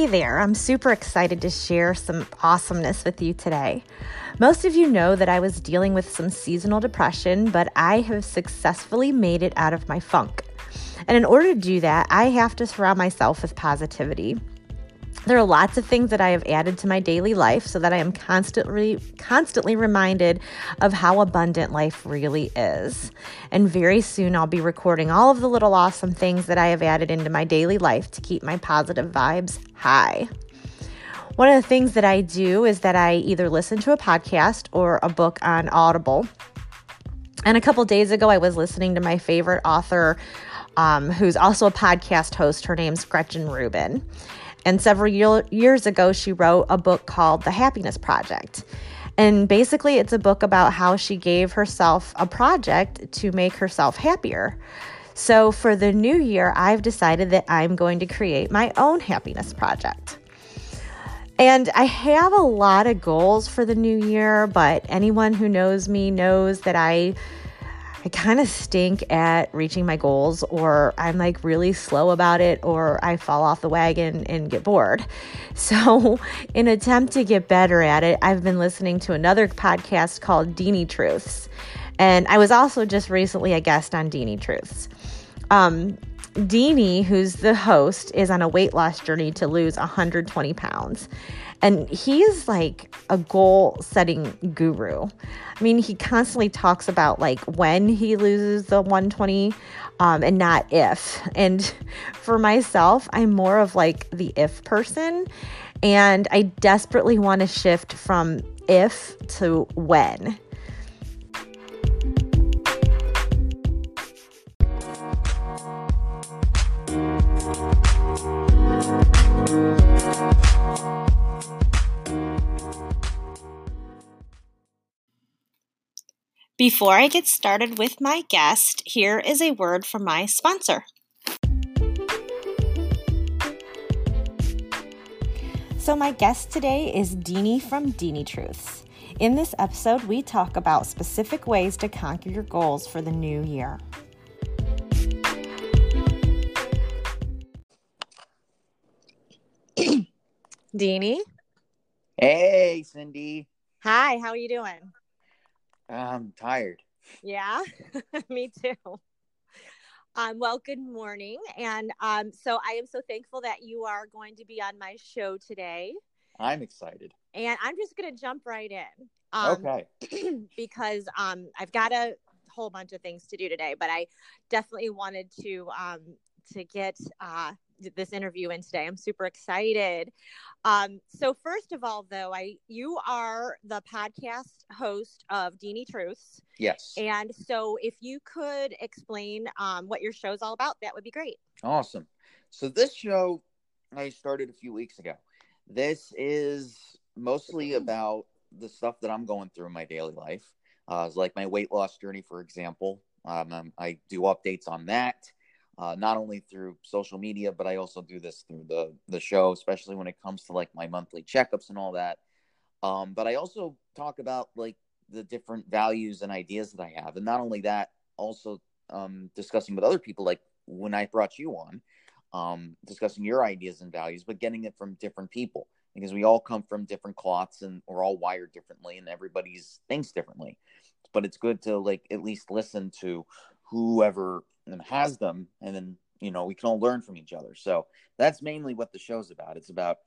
Hey there, I'm super excited to share some awesomeness with you today. Most of you know that I was dealing with some seasonal depression, but I have successfully made it out of my funk. And in order to do that, I have to surround myself with positivity. There are lots of things that I have added to my daily life so that I am constantly constantly reminded of how abundant life really is. And very soon I'll be recording all of the little awesome things that I have added into my daily life to keep my positive vibes high. One of the things that I do is that I either listen to a podcast or a book on Audible. And a couple days ago, I was listening to my favorite author, um, who's also a podcast host. Her name's Gretchen Rubin. And several year, years ago, she wrote a book called The Happiness Project. And basically, it's a book about how she gave herself a project to make herself happier. So, for the new year, I've decided that I'm going to create my own happiness project. And I have a lot of goals for the new year, but anyone who knows me knows that I I kind of stink at reaching my goals, or I'm like really slow about it, or I fall off the wagon and get bored. So, in attempt to get better at it, I've been listening to another podcast called Deanie Truths. And I was also just recently a guest on Deanie Truths. Um, Deanie, who's the host, is on a weight loss journey to lose 120 pounds. And he's like a goal setting guru. I mean, he constantly talks about like when he loses the 120 um, and not if. And for myself, I'm more of like the if person. And I desperately want to shift from if to when. Before I get started with my guest, here is a word from my sponsor. So, my guest today is Deanie from Deanie Truths. In this episode, we talk about specific ways to conquer your goals for the new year. Deanie? Hey, Cindy. Hi, how are you doing? I'm tired. Yeah, me too. Um, well, good morning. And um, so I am so thankful that you are going to be on my show today. I'm excited. And I'm just going to jump right in. Um, okay. because um, I've got a whole bunch of things to do today, but I definitely wanted to um, to get uh, this interview in today. I'm super excited. Um, so first of all, though, I you are the podcast host of Deanie Truths. Yes. And so if you could explain um, what your show's all about, that would be great. Awesome. So this show I started a few weeks ago. This is mostly about the stuff that I'm going through in my daily life. Uh, like my weight loss journey, for example. Um, I do updates on that uh, not only through social media, but I also do this through the the show, especially when it comes to like my monthly checkups and all that. Um, but I also talk about like the different values and ideas that I have, and not only that, also um, discussing with other people, like when I brought you on, um, discussing your ideas and values, but getting it from different people because we all come from different cloths and we're all wired differently, and everybody's thinks differently. But it's good to like at least listen to whoever has them, and then you know we can all learn from each other. So that's mainly what the show's about. It's about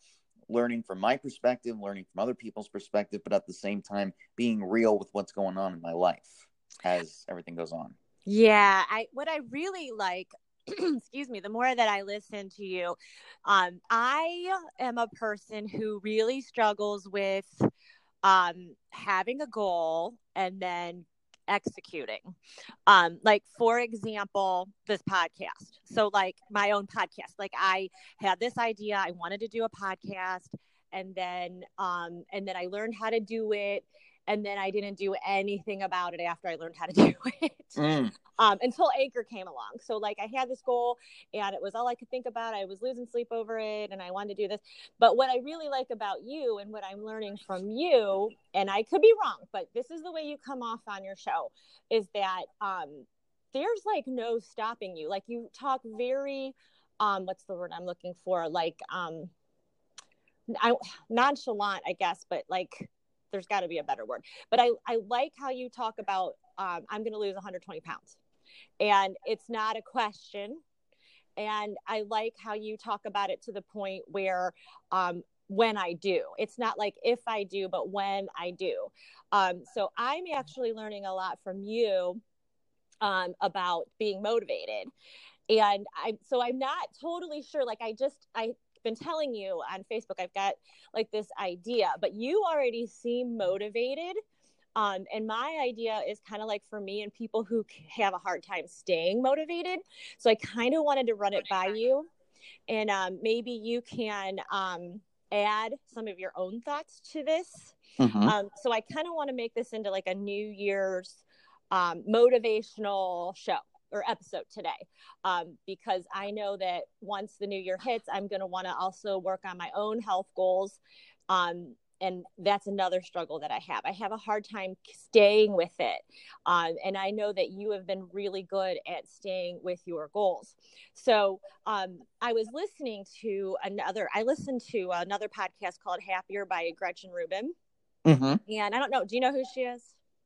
learning from my perspective, learning from other people's perspective, but at the same time being real with what's going on in my life as everything goes on. Yeah, I what I really like excuse me, the more that I listen to you, um, I am a person who really struggles with um, having a goal and then executing. Um, like for example, this podcast. So like my own podcast. Like I had this idea, I wanted to do a podcast and then um and then I learned how to do it and then I didn't do anything about it after I learned how to do it mm. um, until Anchor came along. So like I had this goal and it was all I could think about. I was losing sleep over it and I wanted to do this. But what I really like about you and what I'm learning from you, and I could be wrong, but this is the way you come off on your show, is that um, there's like no stopping you. Like you talk very, um, what's the word I'm looking for? Like um, I, nonchalant, I guess, but like there's got to be a better word. But i i like how you talk about um, i'm going to lose 120 pounds. And it's not a question. And i like how you talk about it to the point where um, when i do. It's not like if i do but when i do. Um, so i'm actually learning a lot from you um, about being motivated. And i so i'm not totally sure. Like i just i been telling you on Facebook, I've got like this idea, but you already seem motivated. Um, and my idea is kind of like for me and people who have a hard time staying motivated. So I kind of wanted to run it by you. And um, maybe you can um, add some of your own thoughts to this. Mm-hmm. Um, so I kind of want to make this into like a New Year's um, motivational show or episode today um, because I know that once the new year hits, I'm going to want to also work on my own health goals. Um, and that's another struggle that I have. I have a hard time staying with it. Um, and I know that you have been really good at staying with your goals. So um, I was listening to another, I listened to another podcast called Happier by Gretchen Rubin. Mm-hmm. And I don't know, do you know who she is?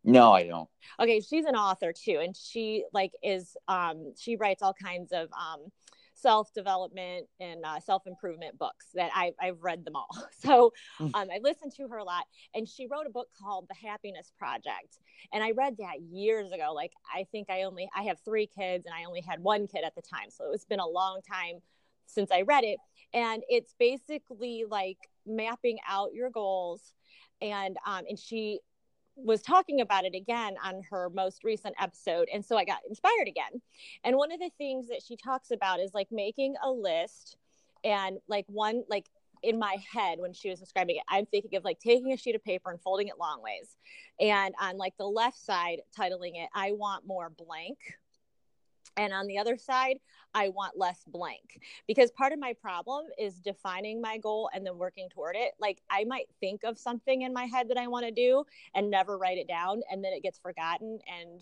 No, I don't. Okay, she's an author too, and she like is um she writes all kinds of um self development and uh, self improvement books that I've I've read them all. So hmm. um, I listened to her a lot, and she wrote a book called The Happiness Project, and I read that years ago. Like I think I only I have three kids, and I only had one kid at the time, so it's been a long time since I read it, and it's basically like mapping out your goals and um, and she was talking about it again on her most recent episode. And so I got inspired again. And one of the things that she talks about is like making a list and like one, like in my head when she was describing it, I'm thinking of like taking a sheet of paper and folding it long ways. And on like the left side, titling it, I want more blank. And on the other side, I want less blank because part of my problem is defining my goal and then working toward it. Like I might think of something in my head that I want to do and never write it down and then it gets forgotten and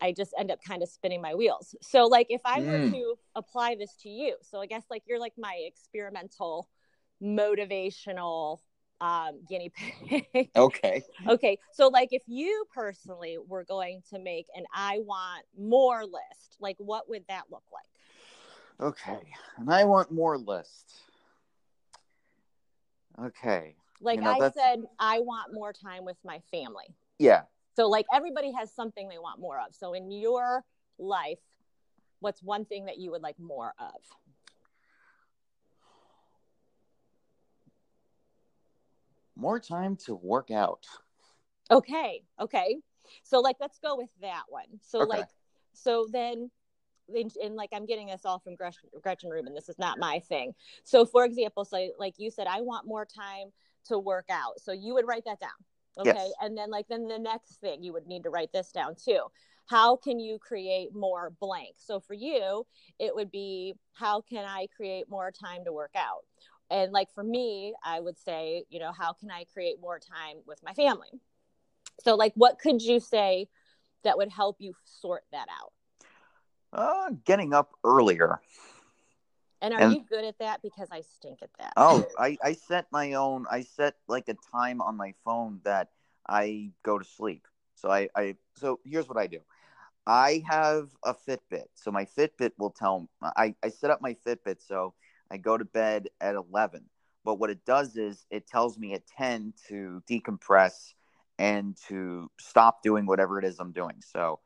I just end up kind of spinning my wheels. So like if I were mm. to apply this to you, so I guess like you're like my experimental motivational um guinea pig. okay. okay. So like if you personally were going to make an I want more list, like what would that look like? Okay. And I want more list. Okay. Like you know, I that's... said, I want more time with my family. Yeah. So like everybody has something they want more of. So in your life, what's one thing that you would like more of? More time to work out. Okay. Okay. So like let's go with that one. So okay. like so then and like I'm getting this all from Gretchen, Gretchen Rubin. This is not my thing. So, for example, so like you said, I want more time to work out. So you would write that down, okay? Yes. And then like then the next thing you would need to write this down too. How can you create more blank? So for you, it would be how can I create more time to work out? And like for me, I would say, you know, how can I create more time with my family? So like what could you say that would help you sort that out? Uh, getting up earlier. And are and, you good at that? Because I stink at that. Oh, I, I set my own. I set like a time on my phone that I go to sleep. So I, I so here's what I do. I have a Fitbit, so my Fitbit will tell. I I set up my Fitbit so I go to bed at eleven. but what it does is it tells me at 10 to decompress and to stop doing whatever it is I'm doing. So,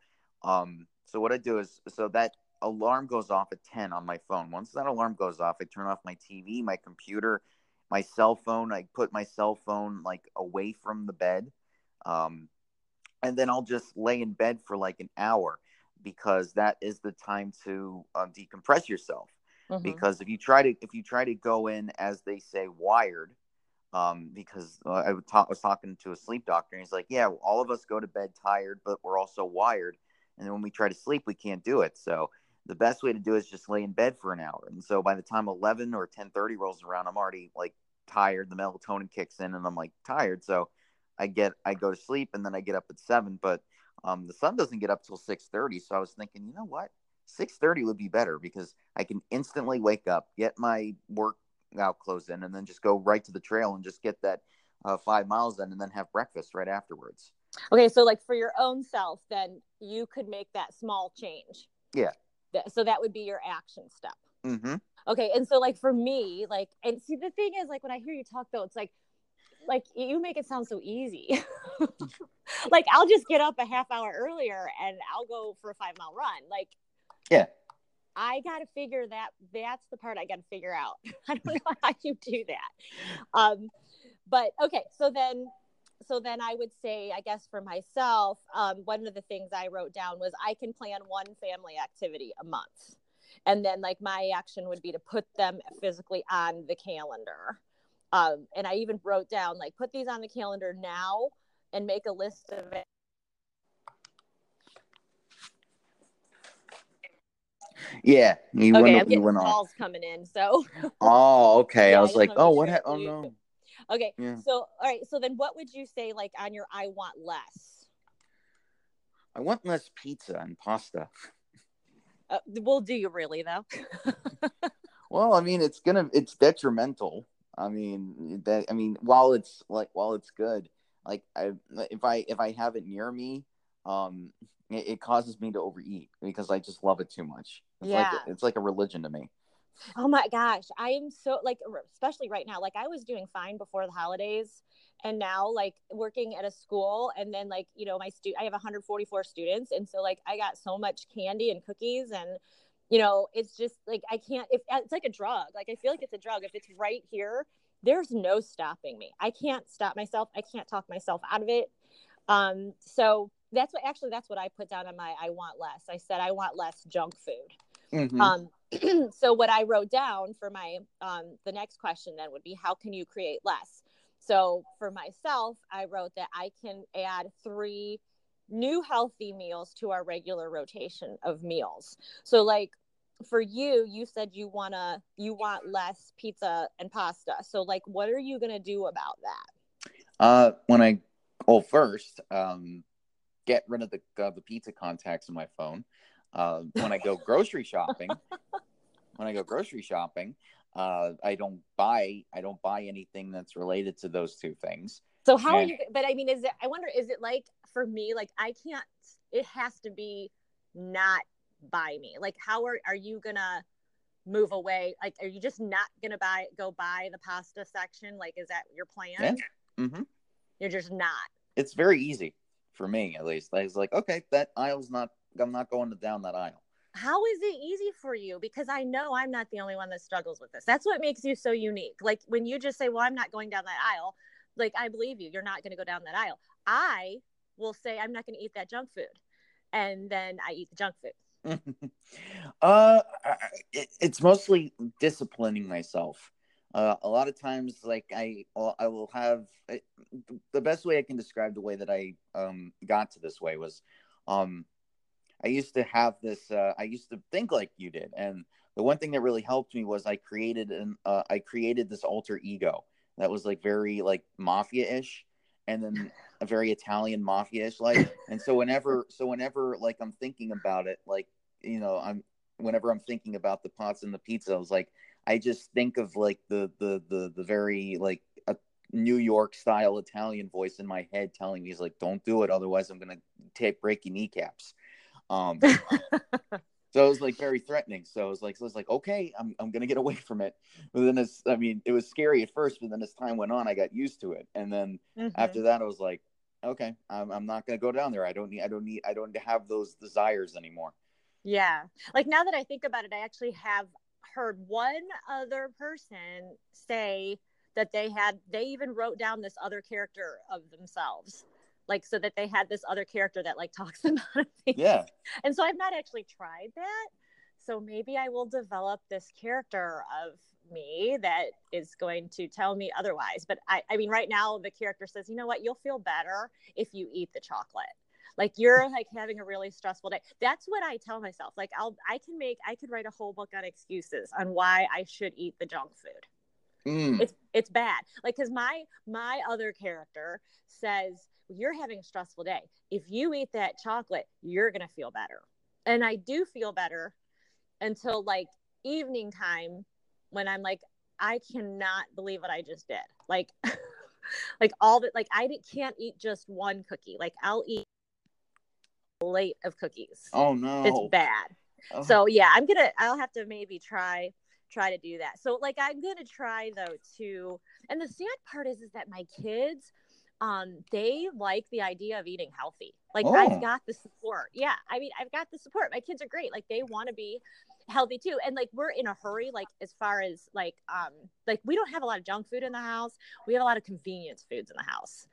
um, so what I do is so that alarm goes off at 10 on my phone. Once that alarm goes off, I turn off my TV, my computer, my cell phone. I put my cell phone like away from the bed. Um, and then I'll just lay in bed for like an hour because that is the time to um, decompress yourself. Mm-hmm. Because if you try to if you try to go in as they say wired, um, because uh, I ta- was talking to a sleep doctor and he's like, yeah, all of us go to bed tired, but we're also wired, and then when we try to sleep, we can't do it. So the best way to do it is just lay in bed for an hour. And so by the time 11 or 10:30 rolls around, I'm already like tired. The melatonin kicks in, and I'm like tired. So I get I go to sleep, and then I get up at seven. But um, the sun doesn't get up till 6:30. So I was thinking, you know what? 6:30 would be better because I can instantly wake up, get my workout clothes in, and then just go right to the trail and just get that uh, five miles in, and then have breakfast right afterwards. Okay, so like for your own self, then you could make that small change. Yeah. So that would be your action step. Mm-hmm. Okay, and so like for me, like, and see the thing is, like when I hear you talk though, it's like like you make it sound so easy. like I'll just get up a half hour earlier and I'll go for a five mile run. Like yeah. I got to figure that. That's the part I got to figure out. I don't know how you do that. Um, but okay, so then, so then I would say, I guess for myself, um, one of the things I wrote down was I can plan one family activity a month, and then like my action would be to put them physically on the calendar. Um, and I even wrote down like put these on the calendar now and make a list of it Yeah, he okay, went, I'm getting calls coming in. So. oh, okay. yeah, I was like, oh, what? Ha- oh no. Okay. Yeah. So, all right. So then, what would you say, like, on your "I want less"? I want less pizza and pasta. Uh, well, do you really though? well, I mean, it's gonna, it's detrimental. I mean, that, I mean, while it's like, while it's good, like, I, if I, if I have it near me, um, it, it causes me to overeat because I just love it too much. It's yeah. like it's like a religion to me. Oh my gosh, I am so like especially right now. Like I was doing fine before the holidays and now like working at a school and then like, you know, my stu I have 144 students and so like I got so much candy and cookies and you know, it's just like I can't if it's like a drug. Like I feel like it's a drug if it's right here, there's no stopping me. I can't stop myself. I can't talk myself out of it. Um so that's what actually that's what I put down on my I want less. I said I want less junk food. Mm-hmm. Um, so what I wrote down for my um, the next question then would be how can you create less? So for myself, I wrote that I can add three new healthy meals to our regular rotation of meals. So like for you, you said you wanna you want less pizza and pasta. So like what are you gonna do about that? Uh when I well first, um get rid of the uh, the pizza contacts in my phone. Uh, when I go grocery shopping, when I go grocery shopping, uh, I don't buy I don't buy anything that's related to those two things. So how and, are you? But I mean, is it? I wonder, is it like for me? Like I can't. It has to be not by me. Like how are are you gonna? move away like are you just not gonna buy go buy the pasta section like is that your plan yeah. mm-hmm. you're just not it's very easy for me at least. I was like, okay, that aisle's not. I'm not going to down that aisle. How is it easy for you? Because I know I'm not the only one that struggles with this. That's what makes you so unique. Like when you just say, "Well, I'm not going down that aisle," like I believe you. You're not going to go down that aisle. I will say, "I'm not going to eat that junk food," and then I eat the junk food. uh, it, it's mostly disciplining myself. Uh, a lot of times, like I, I will have I, the best way I can describe the way that I um, got to this way was, um, I used to have this. Uh, I used to think like you did, and the one thing that really helped me was I created an uh, I created this alter ego that was like very like mafia ish, and then a very Italian mafia ish like. And so whenever, so whenever like I'm thinking about it, like you know, I'm whenever I'm thinking about the pots and the pizza, I was like I just think of like the the the the very like a New York style Italian voice in my head telling me he's like, "Don't do it, otherwise I'm gonna take break your kneecaps." Um, So it was like very threatening. So it was like, so I was like, okay, I'm, I'm gonna get away from it. But then as I mean, it was scary at first, but then as time went on, I got used to it. And then Mhm. after that, I was like, okay, I'm, I'm not gonna go down there. I don't need, I don't need, I don't have those desires anymore. Yeah. Like now that I think about it, I actually have heard one other person say that they had, they even wrote down this other character of themselves. Like, so that they had this other character that like talks them out of things. Yeah. And so I've not actually tried that. So maybe I will develop this character of me that is going to tell me otherwise. But I, I mean, right now the character says, you know what, you'll feel better if you eat the chocolate. Like you're like having a really stressful day. That's what I tell myself. Like I'll, I can make, I could write a whole book on excuses on why I should eat the junk food Mm. it's it's bad like because my my other character says you're having a stressful day if you eat that chocolate you're gonna feel better and i do feel better until like evening time when i'm like i cannot believe what i just did like like all that like i can't eat just one cookie like i'll eat plate of cookies. Oh no. it's bad. Oh. so yeah i'm gonna i'll have to maybe try try to do that. So like i'm gonna try though to and the sad part is is that my kids um they like the idea of eating healthy. Like Oh. i've got the support. Yeah i mean i've got the support. My kids are great. Like they want to be healthy too. And like we're in a hurry like as far as like um like we don't have a lot of junk food in the house. We have a lot of convenience foods in the house.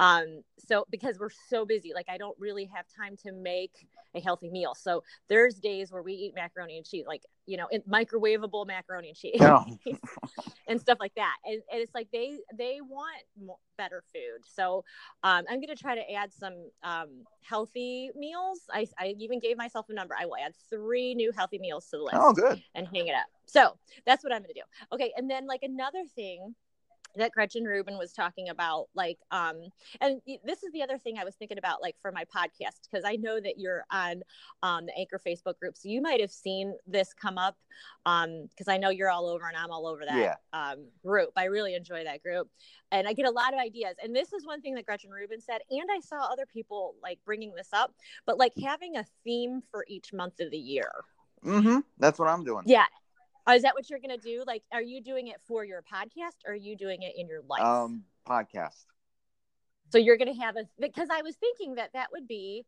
Um so because we're so busy like i don't really have time to make a healthy meal. So there's days where we eat macaroni and cheese like you know in microwavable macaroni and cheese Oh. and stuff like that and, and it's like they they want mo- better food so um, i'm going to try to add some um, healthy meals I, I even gave myself a number i will add three new healthy meals to the list Oh, good. and hang it up. So that's what I'm going to do. Okay. And then like another thing that Gretchen Rubin was talking about, like, um, and this is the other thing I was thinking about, like for my podcast, because I know that you're on um, the Anchor Facebook group, so you might have seen this come up, um, because I know you're all over and I'm all over that Yeah. um, group. I really enjoy that group, and I get a lot of ideas. And this is one thing that Gretchen Rubin said, and I saw other people like bringing this up, but like having a theme for each month of the year. Mm-hmm. That's what I'm doing. Yeah. Is that what you're gonna do? Like, are you doing it for your podcast or are you doing it in your life? Um, podcast. so you're gonna have a because I was thinking that that would be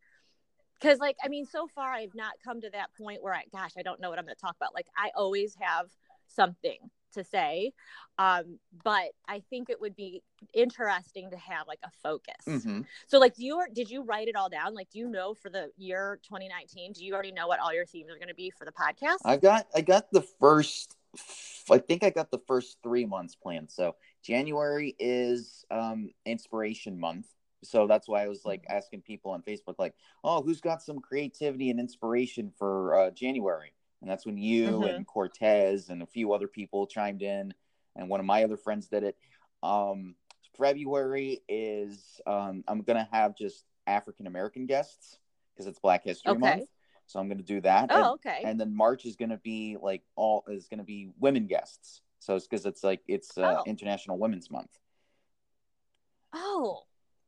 because like I mean, so far I've not come to that point where I gosh, I don't know what I'm gonna talk about. Like I always have something to say. Um, but I think it would be interesting to have like a focus. Mm-hmm. So like do you are did you write it all down? Like do you know for the year 2019, do you already know what all your themes are gonna be for the podcast? I got I got the first I think I got the first three months planned. So January is um inspiration month. So that's why I was like asking people on Facebook, like, oh, who's got some creativity and inspiration for uh, January? And that's when you Mhm. and Cortez and a few other people chimed in, and one of my other friends did it. Um, February is um, I'm gonna have just African American guests because it's Black History Okay. Month. So I'm gonna do that. And- oh, okay. and then March is going to be like all is going to be women guests. So it's because it's like it's uh, Oh. International Women's Month, oh,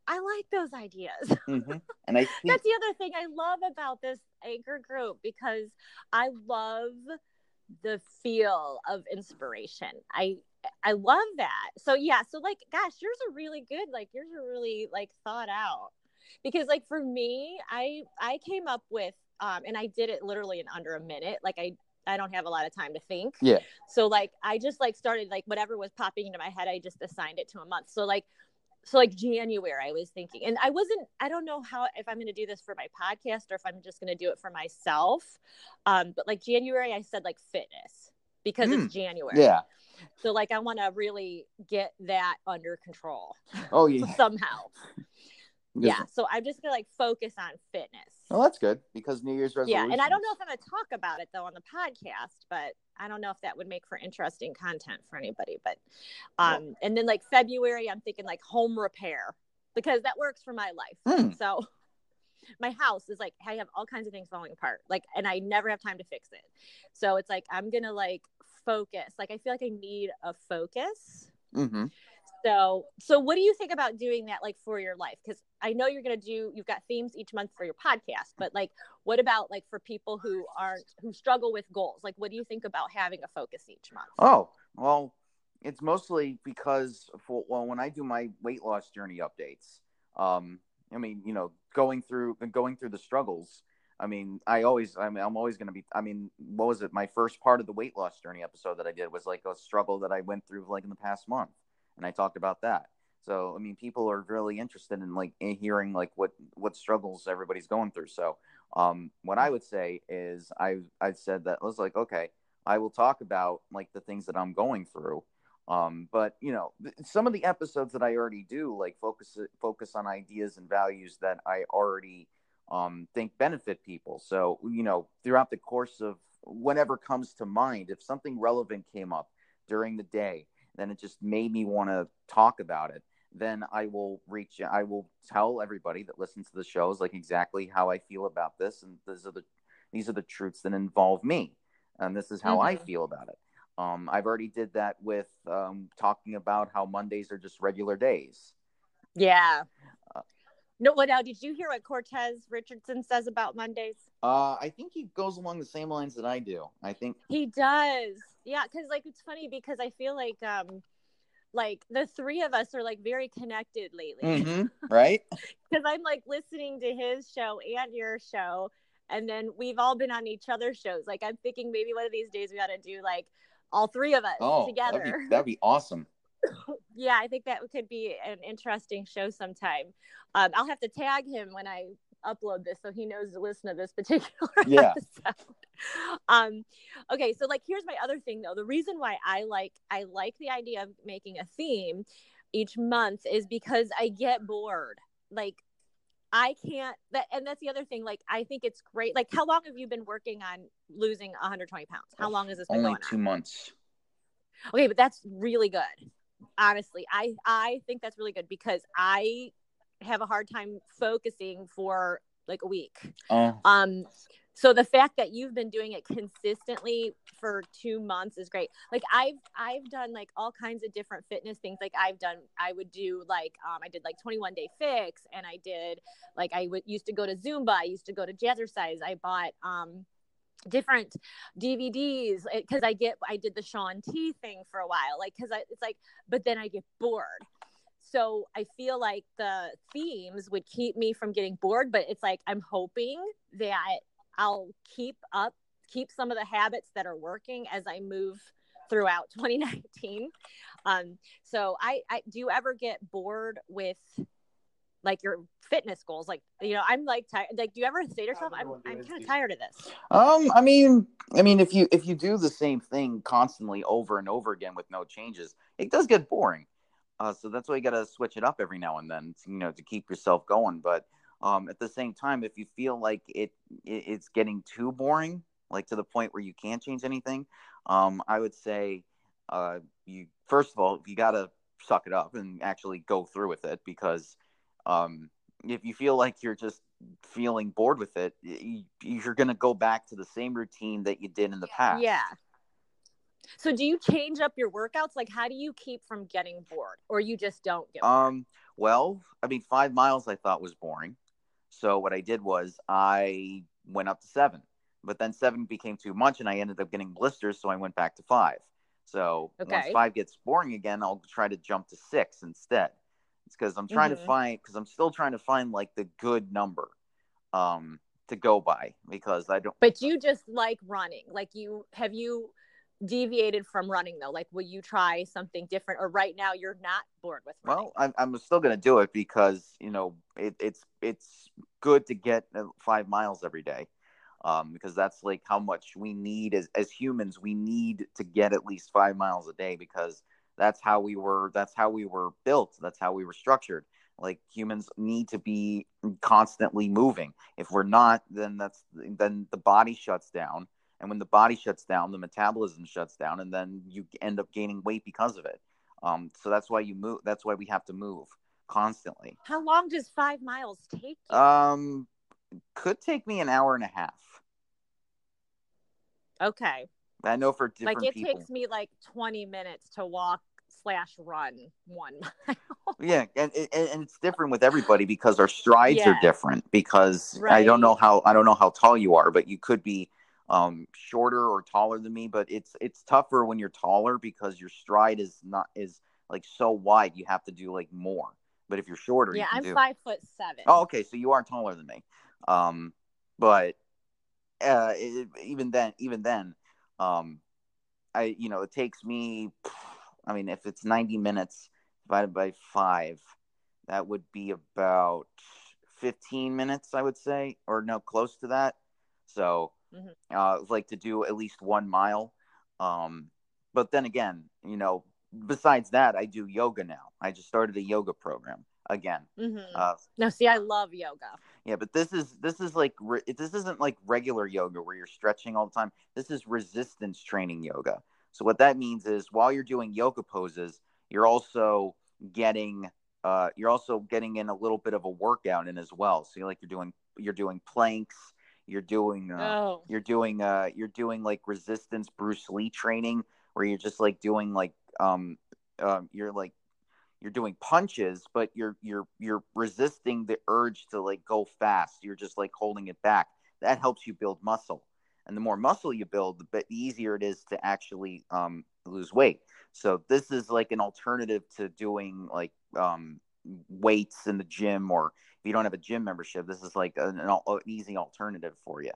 I like those ideas. hmm and I think That's the other thing I love about this anchor group because I love the feel of inspiration. I I love that. So yeah, so like gosh, yours are really good. Like yours are really like thought out. Because like for me, I I came up with um and I did it literally in under a minute. Like I I don't have a lot of time to think. Yeah. So like I just like started like whatever was popping into my head, I just assigned it to a month. So like so like January I was thinking and I wasn't I don't know how if I'm going to do this for my podcast or if I'm just going to do it for myself. Um but like January I said like fitness because Mm. it's January. yeah. So like I want to really get that under control Oh yeah. somehow. Yeah. So I'm just going to like focus on fitness. Well, that's good because New Year's resolution. Yeah, and I don't know if I'm going to talk about it though on the podcast, but I don't know if that would make for interesting content for anybody. But um, and then like February, I'm thinking like home repair because that works for my life. Hmm. So my house is like I have all kinds of things falling apart, like, and I never have time to fix it. So it's like I'm gonna like focus. Like I feel like I need a focus. Mm-hmm. So, so what do you think about doing that like for your life? Because I know you're going to do, you've got themes each month for your podcast, but like, what about like for people who aren't, who struggle with goals? Like, what do you think about having a focus each month? Oh, well, it's mostly because for, well, when I do my weight loss journey updates, um, I mean, you know, going through going through the struggles. I mean, I always, I mean, I'm always going to be. I mean, what was it? My first part of the weight loss journey episode that I did was like a struggle that I went through like in the past month, and I talked about that. So, I mean, people are really interested in like in hearing like what what struggles everybody's going through. So, um, what I would say is I I said that I was like, okay, I will talk about like the things that I'm going through um, but you know, some of the episodes that I already do, like focus focus on ideas and values that I already um, think benefit people. So you know, throughout the course of whatever comes to mind, if something relevant came up during the day, then it just made me want to talk about it. Then I will reach. I will tell everybody that listens to the shows like exactly how I feel about this, and these are the these are the truths that involve me, and this is how mm-hmm. I feel about it. Um, I've already did that with um, talking about how Mondays are just regular days. Yeah. Uh, no, what now? Did you hear what Cortez Richardson says about Mondays? Uh, I think he goes along the same lines that I do. I think he does. Yeah, because like it's funny because I feel like um, like the three of us are like very connected lately, mm-hmm, right? Because I'm like listening to his show and your show, and then we've all been on each other's shows. Like I'm thinking maybe one of these days we got to do like all three of us oh, together. That'd be, that'd be awesome. yeah, I think that could be an interesting show sometime. Um, I'll have to tag him when I upload this so he knows to listen to this particular yeah. episode. Um, okay, so like here's my other thing though. The reason why I like I like the idea of making a theme each month is because I get bored. Like I can't that and that's the other thing. Like I think it's great. Like how long have you been working on losing 120 pounds? How long has this been Only going two on? months. Okay, but that's really good. Honestly, I I think that's really good because I have a hard time focusing for like a week. Oh. Um so the fact that you've been doing it consistently for two months is great like i've i've done like all kinds of different fitness things like i've done i would do like um, i did like 21 day fix and i did like I would used to go to zumba i used to go to jazzercise i bought um different DVDs because I get I did the Shaun T thing for a while like because it's like but then I get bored so I feel like the themes would keep me from getting bored but it's like I'm hoping that I'll keep up, keep some of the habits that are working as I move throughout 2019. Um, so I, I do you ever get bored with like your fitness goals? Like, you know, I'm like, tired. like, do you ever say to yourself, I'm, I'm kind of tired of this? Um, I mean, I mean, if you, if you do the same thing constantly over and over again with no changes, it does get boring. Uh, so that's why you got to switch it up every now and then, you know, to keep yourself going. But um, at the same time, if you feel like it, it, it's getting too boring, like to the point where you can't change anything, um, I would say uh, you first of all you got to suck it up and actually go through with it because um, if you feel like you're just feeling bored with it, you're going to go back to the same routine that you did in the past. Yeah. So do you change up your workouts? Like how do you keep from getting bored or you just don't get bored? Um well, I mean 5 miles I thought was boring. So what I did was I went up to seven, but then seven became too much, and I ended up getting blisters, so I went back to five. So okay. once five gets boring again, I'll try to jump to six instead. It's because I'm trying mm-hmm. to find because I'm still trying to find like the good number um to go by because I don't. But you just like running, like you have you deviated from running though? Like, will you try something different, or right now you're not bored with running? Well, I'm, I'm still going to do it because you know it, it's it's good to get uh, five miles every day, um, because that's like how much we need as as humans. We need to get at least five miles a day because that's how we were. That's how we were built. That's how we were structured. Like humans need to be constantly moving. If we're not, then that's then the body shuts down and when the body shuts down the metabolism shuts down and then you end up gaining weight because of it um, so that's why you move that's why we have to move constantly how long does five miles take you? um could take me an hour and a half okay i know for different like it people. takes me like 20 minutes to walk slash run one mile. yeah, and, and and it's different with everybody because our strides Yeah. are different. Because I don't know how I don't know how tall you are, but you could be um shorter or taller than me. But it's it's tougher when you're taller because your stride is not is like so wide. You have to do like more. But if you're shorter, you yeah, can I'm five foot seven. Oh, okay. So you are taller than me. Um, but uh, it, even then, even then, um, I you know it takes me. I mean, if it's ninety minutes divided by five, that would be about fifteen minutes, I would say, or no, close to that. So, Mhm. uh, like to do at least one mile. Um, but then again, you know, besides that, I do yoga now. I just started a yoga program again. hmm Uh, no, see, I love yoga. yeah, but this is this is like re- this isn't like regular yoga where you're stretching all the time. This is resistance training yoga. So what that means is while you're doing yoga poses, you're also getting uh, you're also getting in a little bit of a workout in as well. So you're like you're doing you're doing planks, you're doing uh, oh, you're doing uh you're doing like resistance Bruce Lee training where you're just like doing like um um you're like you're doing punches but you're you're you're resisting the urge to like go fast. You're just like holding it back. That helps you build muscle. And the more muscle you build the easier it is to actually um lose weight. So this is like an alternative to doing like um weights in the gym or if you don't have a gym membership this is like an, an, an easy alternative for you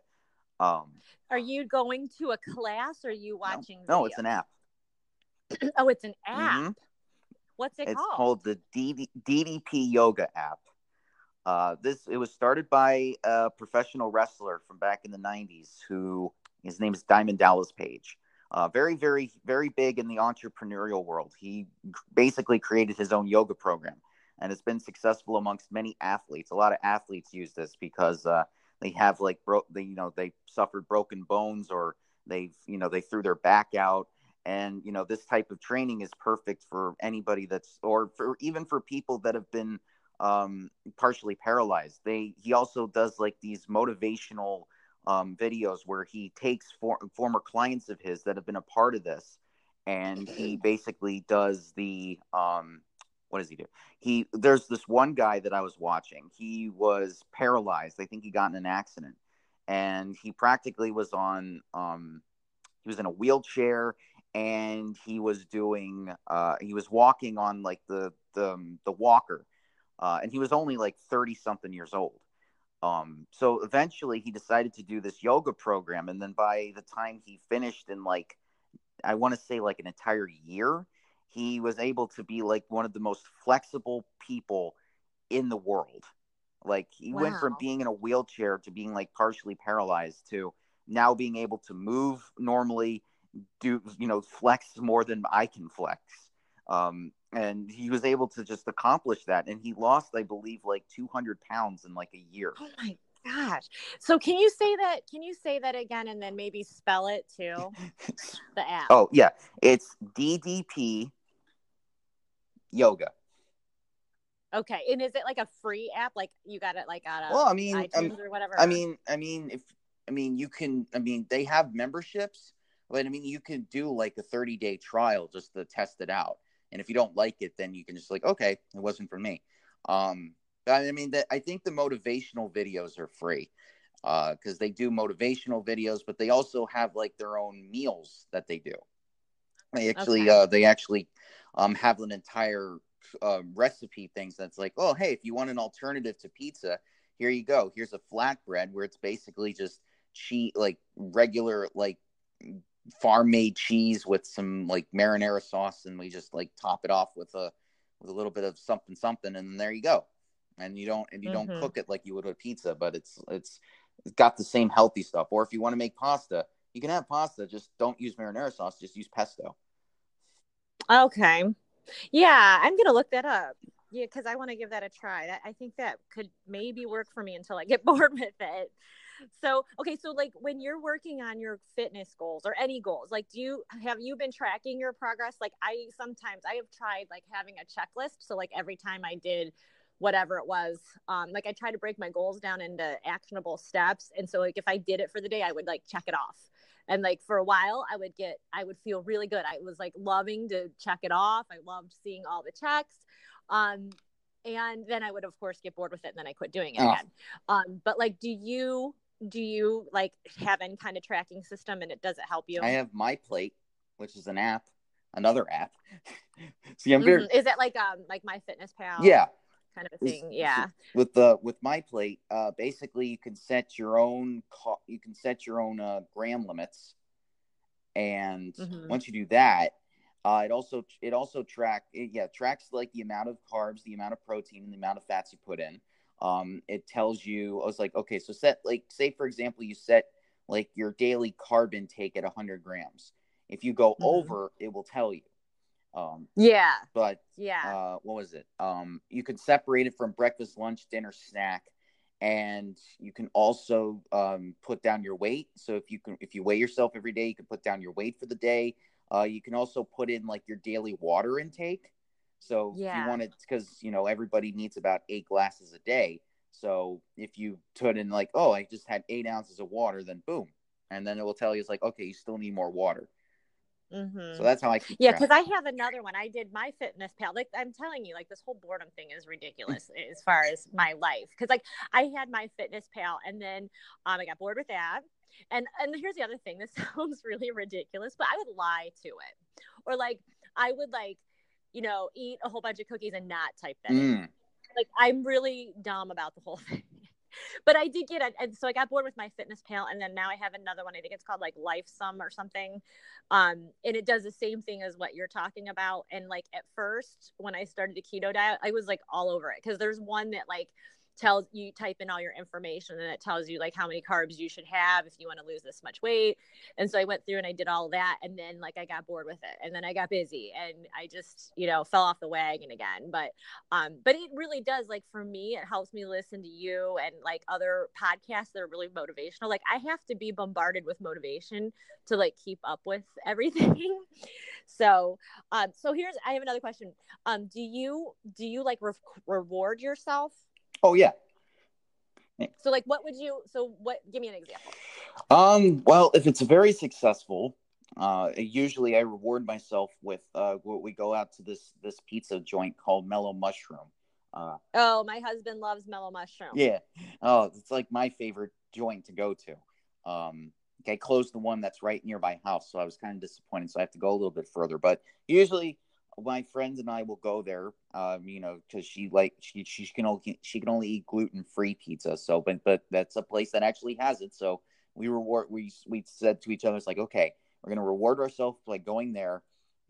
um are you going to a class or are you watching? no it's an app Oh, it's an app. Mhm. What's it it's called? called the DD, ddp yoga app uh, this it was started by a professional wrestler from back in the 90s who his name is diamond dallas page uh, very very very big in the entrepreneurial world he basically created his own yoga program and it's been successful amongst many athletes. A lot of athletes use this because uh, they have like bro- they you know they suffered broken bones or they've you know they threw their back out. And you know this type of training is perfect for anybody that's or for even for people that have been um, partially paralyzed. They he also does like these motivational um, videos where he takes for, former clients of his that have been a part of this. And he basically does the um, what does he do? He there's this one guy that i was watching. He was paralyzed. I think he got in an accident. And he practically was on um, he was in a wheelchair and he was doing uh, he was walking on like the the, um, the walker uh, and he was only like 30 something years old. Um, so eventually he decided to do this yoga program. And then by the time he finished in like i want to say like an entire year he was able to be like one of the most flexible people in the world like he went from being in a wheelchair to being like partially paralyzed to now being able to move normally do you know flex more than i can flex um and he was able to just accomplish that and he lost i believe like 200 pounds in like a year Oh my gosh. So can you say that? Can you say that again and then maybe spell it too? The app. oh yeah it's ddp yoga Okay. And is it like a free app? Like you got it like on a well i mean iTunes um, or whatever? I mean, I mean, if I mean, you can. I mean, they have memberships, but I mean, you can do like a thirty day trial just to test it out. And if you don't like it, then you can just like, okay, it wasn't for me. Um, I I mean, that I think the motivational videos are free because they do motivational videos, but they also have like their own meals that they do. They actually, Okay. uh, they actually um, have an entire uh, recipe things that's like, oh, hey, if you want an alternative to pizza, here you go. Here's a flatbread where it's basically just cheese, like regular, like farm made cheese with some like marinara sauce, and we just like top it off with a with a little bit of something something, and there you go. And you don't and you Mhm. don't cook it like you would with pizza, but it's it's it's got the same healthy stuff. Or if you want to make pasta, you can have pasta. Just don't use marinara sauce. Just use pesto. Okay. Yeah, I'm gonna look that up. Yeah, because I want to give that a try. That I think that could maybe work for me until I get bored with it. So, okay, so like when you're working on your fitness goals or any goals, like do you have you been tracking your progress? Like I sometimes I have tried like having a checklist. So like every time I did whatever it was, um, like I try to break my goals down into actionable steps. And so like if I did it for the day, I would like check it off. And like for a while, I would get, I would feel really good. I was like loving to check it off. I loved seeing all the checks. Um, and then I would of course get bored with it and then I quit doing it Oh. again. Um, but like, do you, do you like have any kind of tracking system and it does it help you? I have my plate, which is an app, another app. See, I'm very Mhm. Is it like um like my fitness pal? yeah. Kind of a thing. Yeah. with the with my plate uh basically you can set your own co- you can set your own uh gram limits and Mhm. once you do that uh it also it also track it, yeah tracks like the amount of carbs the amount of protein and the amount of fats you put in um it tells you i was like okay so set like say for example you set like your daily carb intake at 100 grams if you go Mhm. over it will tell you um Yeah. but Yeah. uh, what was it? Um, you can separate it from breakfast, lunch, dinner, snack, and you can also um, put down your weight. So if you can, if you weigh yourself every day, you can put down your weight for the day. Uh, you can also put in like your daily water intake. So if Yeah. you want it, because you know everybody needs about eight glasses a day. So if you put in like, oh, I just had eight ounces of water, then boom, and then it will tell you it's like, okay, you still need more water. Mhm. So that's how I keep Yeah, because I have another one. I did MyFitnessPal. Like I'm telling you, like this whole boredom thing is ridiculous as far as my life. Because like I had MyFitnessPal, and then um, I got bored with that. And and here's the other thing. This sounds really ridiculous, but I would lie to it, or like I would like, you know, eat a whole bunch of cookies and not type that. in. Mm. Like I'm really dumb about the whole thing. But I did get it, and so I got bored with MyFitnessPal, and then now I have another one. I think it's called like Lifesum or something, um, and it does the same thing as what you're talking about. And like at first, when I started the keto diet, I was like all over it because there's one that like tells you type in all your information and it tells you like how many carbs you should have if you want to lose this much weight. And so I went through and I did all that, and then like I got bored with it, and then I got busy, and I just you know fell off the wagon again. But um, but it really does like for me, it helps me listen to you and like other podcasts that are really motivational. Like I have to be bombarded with motivation to like keep up with everything. so um, so here's I have another question. Um, do you do you like re- reward yourself? Oh yeah. So like what would you so what give me an example. Um, well, if it's very successful, uh, usually I reward myself with uh, what we go out to this this pizza joint called Mellow Mushroom. Uh, Oh, my husband loves mellow mushroom. yeah, oh, it's like my favorite joint to go to. Um, I closed the one that's right near my house, so I was kind of disappointed. So I have to go a little bit further. But usually, my friends and I will go there. Um, you know, because she like she she can only she can only eat gluten free pizza. So, but but that's a place that actually has it. So we reward we we said to each other, it's like okay, we're gonna reward ourselves by going there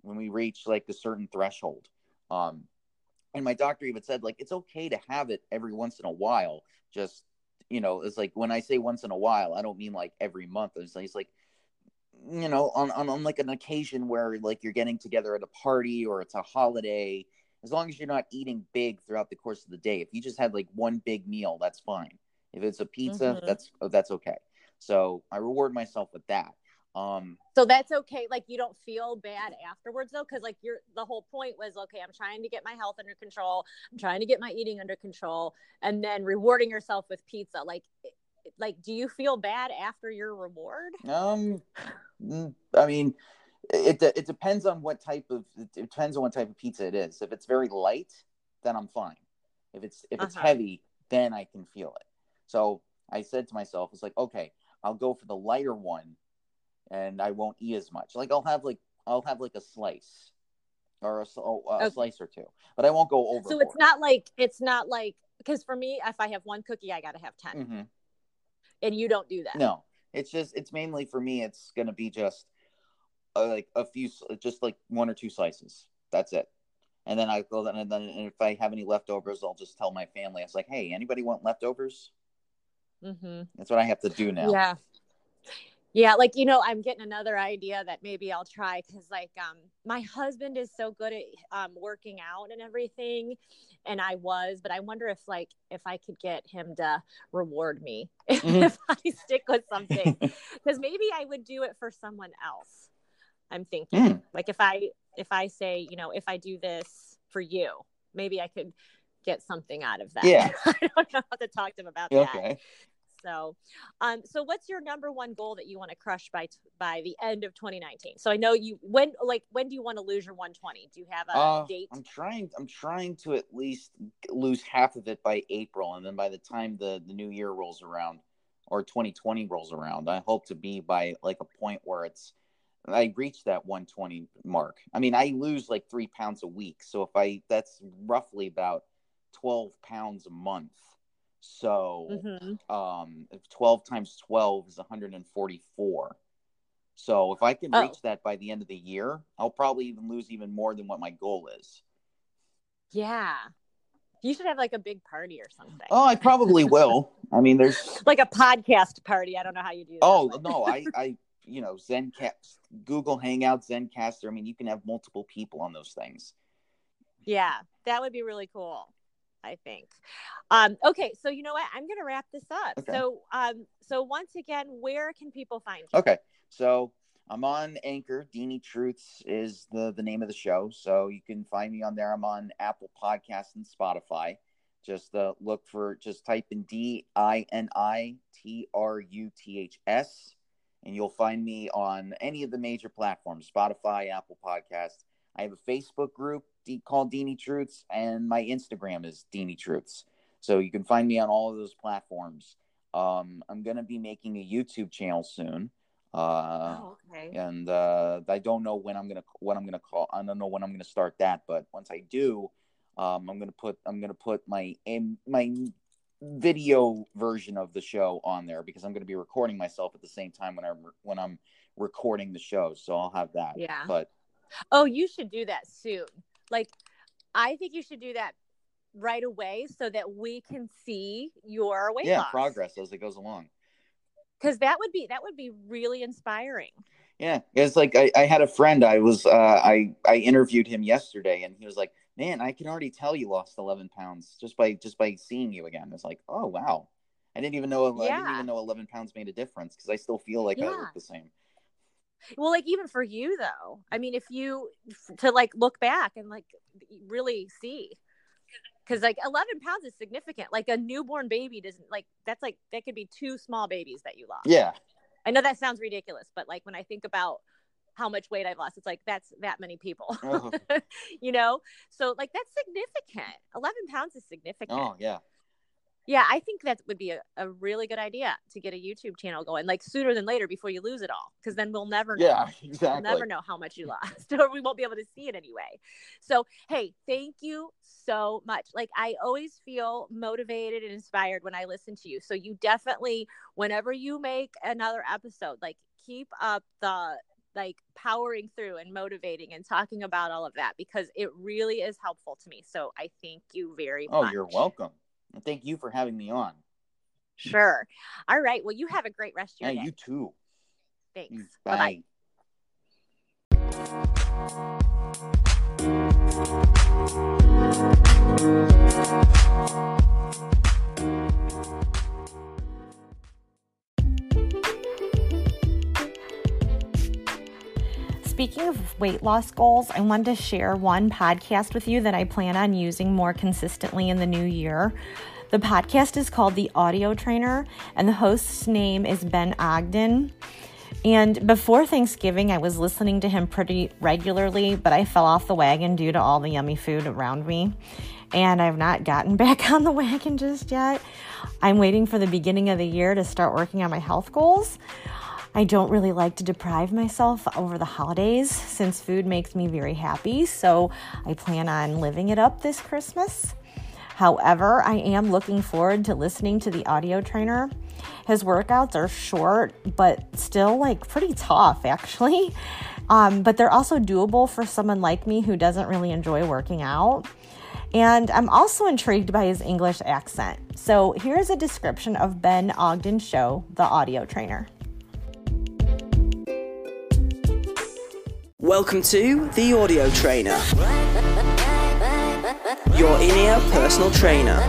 when we reach like a certain threshold. Um, and my doctor even said like it's okay to have it every once in a while. Just you know, it's like when I say once in a while, I don't mean like every month. It's like, it's like you know, on, on on like an occasion where like you're getting together at a party or it's a holiday. As long as you're not eating big throughout the course of the day, if you just had like one big meal, that's fine. If it's a pizza, Mhm. that's that's okay. So I reward myself with that. Um, So that's okay. Like you don't feel bad afterwards though, because like you're the whole point was okay. I'm trying to get my health under control. I'm trying to get my eating under control, and then rewarding yourself with pizza. Like, like do you feel bad after your reward? Um, I mean, it de- it depends on what type of it depends on what type of pizza it is. If it's very light, then I'm fine. If it's if it's Uh-huh. heavy, then I can feel it. So I said to myself, it's like okay, I'll go for the lighter one, and I won't eat as much. Like I'll have like I'll have like a slice or a, oh, a Okay. slice or two, but I won't go over. So it's not like it's not like because for me, if I have one cookie, I gotta have 10 hmm and you don't do that. No, it's just it's mainly for me. It's gonna be just uh, like a few, just like one or two slices. That's it. And then I go then and then and if I have any leftovers, I'll just tell my family. I was like, hey, anybody want leftovers? Mm-hmm. That's what I have to do now. Yeah. Yeah, like you know, I'm getting another idea that maybe I'll try because, like, um, my husband is so good at um working out and everything, and I was, but I wonder if like if I could get him to reward me Mhm. if I stick with something, because maybe I would do it for someone else. I'm thinking, Mm. like, if I if I say, you know, if I do this for you, maybe I could get something out of that. Yeah. I don't know how to talk to him about that. So, um, so what's your number one goal that you want to crush by by the end of 2019? So I know you when like when do you want to lose your 120? Do you have a Uh, date? I'm trying. I'm trying to at least lose half of it by April, and then by the time the the new year rolls around, or 2020 rolls around, I hope to be by like a point where it's I reach that 120 mark. I mean, I lose like three pounds a week, so if I that's roughly about 12 pounds a month. So, Mhm. um, 12 times 12 is 144. So if I can Oh. reach that by the end of the year, I'll probably even lose even more than what my goal is. Yeah. You should have like a big party or something. Oh, I probably will. I mean, there's Like a podcast party. I don't know how you do that. oh but- no, I I you know Zencast, Google Hangout, Zencastr. I mean, you can have multiple people on those things. Yeah, that would be really cool. I think. Um, okay, so you know what? I'm gonna wrap this up. Okay. So um, so once again, where can people find you? Okay, so I'm on Anchor. Dini Truths is the the name of the show. So you can find me on there. I'm on Apple Podcasts and Spotify. Just uh, look for just type in D I N I T R U T H S, and you'll find me on any of the major platforms: Spotify, Apple Podcasts. I have a Facebook group D- called Dini Truths, and my Instagram is Dini Truths. So you can find me on all of those platforms. Um, I'm gonna be making a YouTube channel soon. Uh, oh, okay. and uh, I don't know when I'm gonna what I'm gonna call. I don't know when I'm gonna start that, but once I do, um, I'm gonna put I'm gonna put my my video version of the show on there because I'm gonna be recording myself at the same time when I'm when I'm recording the show. So I'll have that. Yeah. But Oh, you should do that soon. Like, I think you should do that right away so that we can see your weight yeah, loss. progress as it goes along. Because that would be that would be really inspiring. Yeah, it's like I, I had a friend. I was uh, I I interviewed him yesterday, and he was like, "Man, I can already tell you lost eleven pounds just by just by seeing you again." It's like, oh wow, I didn't even know I didn't even know eleven pounds made a difference because I still feel like I look the same. Well, like even for you though, I mean, if you to like look back and like really see, because like 11 pounds is significant. Like a newborn baby doesn't like that's like that could be two small babies that you lost. Yeah, I know that sounds ridiculous, but like when I think about how much weight I've lost, it's like that's that many people, Oh. you know? So like that's significant. 11 pounds is significant. oh yeah, Yeah, I think that would be a, a really good idea to get a YouTube channel going, like sooner than later before you lose it all, because then we'll never know. yeah, We'll never know how much you lost, or we won't be able to see it anyway. So, hey, thank you so much. Like, I always feel motivated and inspired when I listen to you. So, you definitely, whenever you make another episode, like, keep up the like powering through and motivating and talking about all of that because it really is helpful to me. So, I thank you very Oh, much. Oh, you're welcome. And thank you for having me on. Sure. All right. Well, you have a great rest of Yeah, your day. you too. Thanks. Mm, bye. Bye-bye. Speaking of weight loss goals, I wanted to share one podcast with you that I plan on using more consistently in the new year. The podcast is called The Audio Trainer, and the host's name is Ben Ogden. And before Thanksgiving, I was listening to him pretty regularly, but I fell off the wagon due to all the yummy food around me. And I've not gotten back on the wagon just yet. I'm waiting for the beginning of the year to start working on my health goals. I don't really like to deprive myself over the holidays since food makes me very happy, so I plan on living it up this Christmas. However, I am looking forward to listening to the audio trainer. His workouts are short, but still like pretty tough, actually. Um, but they're also doable for someone like me who doesn't really enjoy working out. And I'm also intrigued by his English accent. So here's a description of Ben Ogden's show, The Audio Trainer. Welcome to The Audio Trainer, your in ear personal trainer.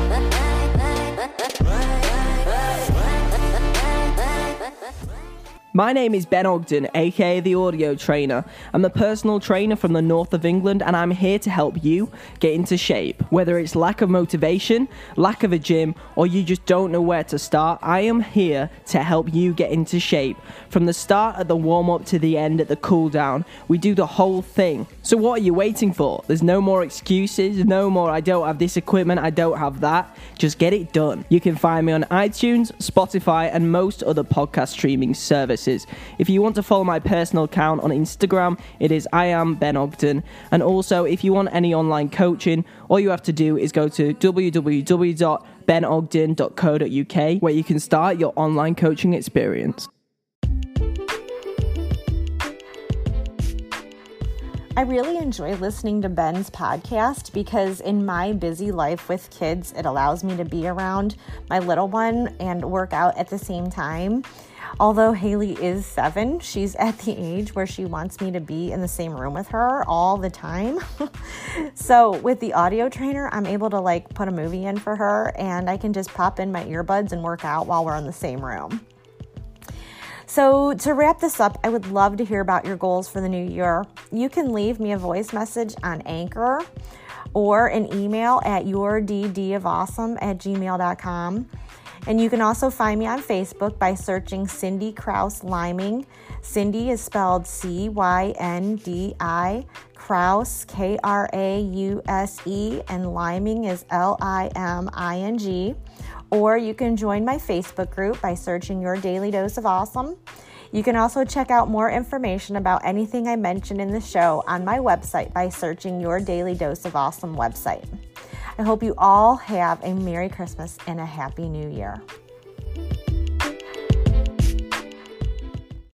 My name is Ben Ogden, aka the Audio Trainer. I'm a personal trainer from the north of England, and I'm here to help you get into shape. Whether it's lack of motivation, lack of a gym, or you just don't know where to start, I am here to help you get into shape. From the start at the warm up to the end at the cool down, we do the whole thing. So, what are you waiting for? There's no more excuses, no more I don't have this equipment, I don't have that. Just get it done. You can find me on iTunes, Spotify, and most other podcast streaming services. If you want to follow my personal account on Instagram, it is I am Ben Ogden. And also, if you want any online coaching, all you have to do is go to www.benogden.co.uk where you can start your online coaching experience. I really enjoy listening to Ben's podcast because in my busy life with kids, it allows me to be around my little one and work out at the same time. Although Haley is seven, she's at the age where she wants me to be in the same room with her all the time. so, with the audio trainer, I'm able to like put a movie in for her and I can just pop in my earbuds and work out while we're in the same room. So, to wrap this up, I would love to hear about your goals for the new year. You can leave me a voice message on Anchor or an email at yourddofawesome at gmail.com. And you can also find me on Facebook by searching Cyndi Krause Liming. Cyndi is spelled C Y N D I, Krause, K R A U S E, and Liming is L I M I N G. Or you can join my Facebook group by searching Your Daily Dose of Awesome. You can also check out more information about anything I mentioned in the show on my website by searching Your Daily Dose of Awesome website. I hope you all have a Merry Christmas and a Happy New Year.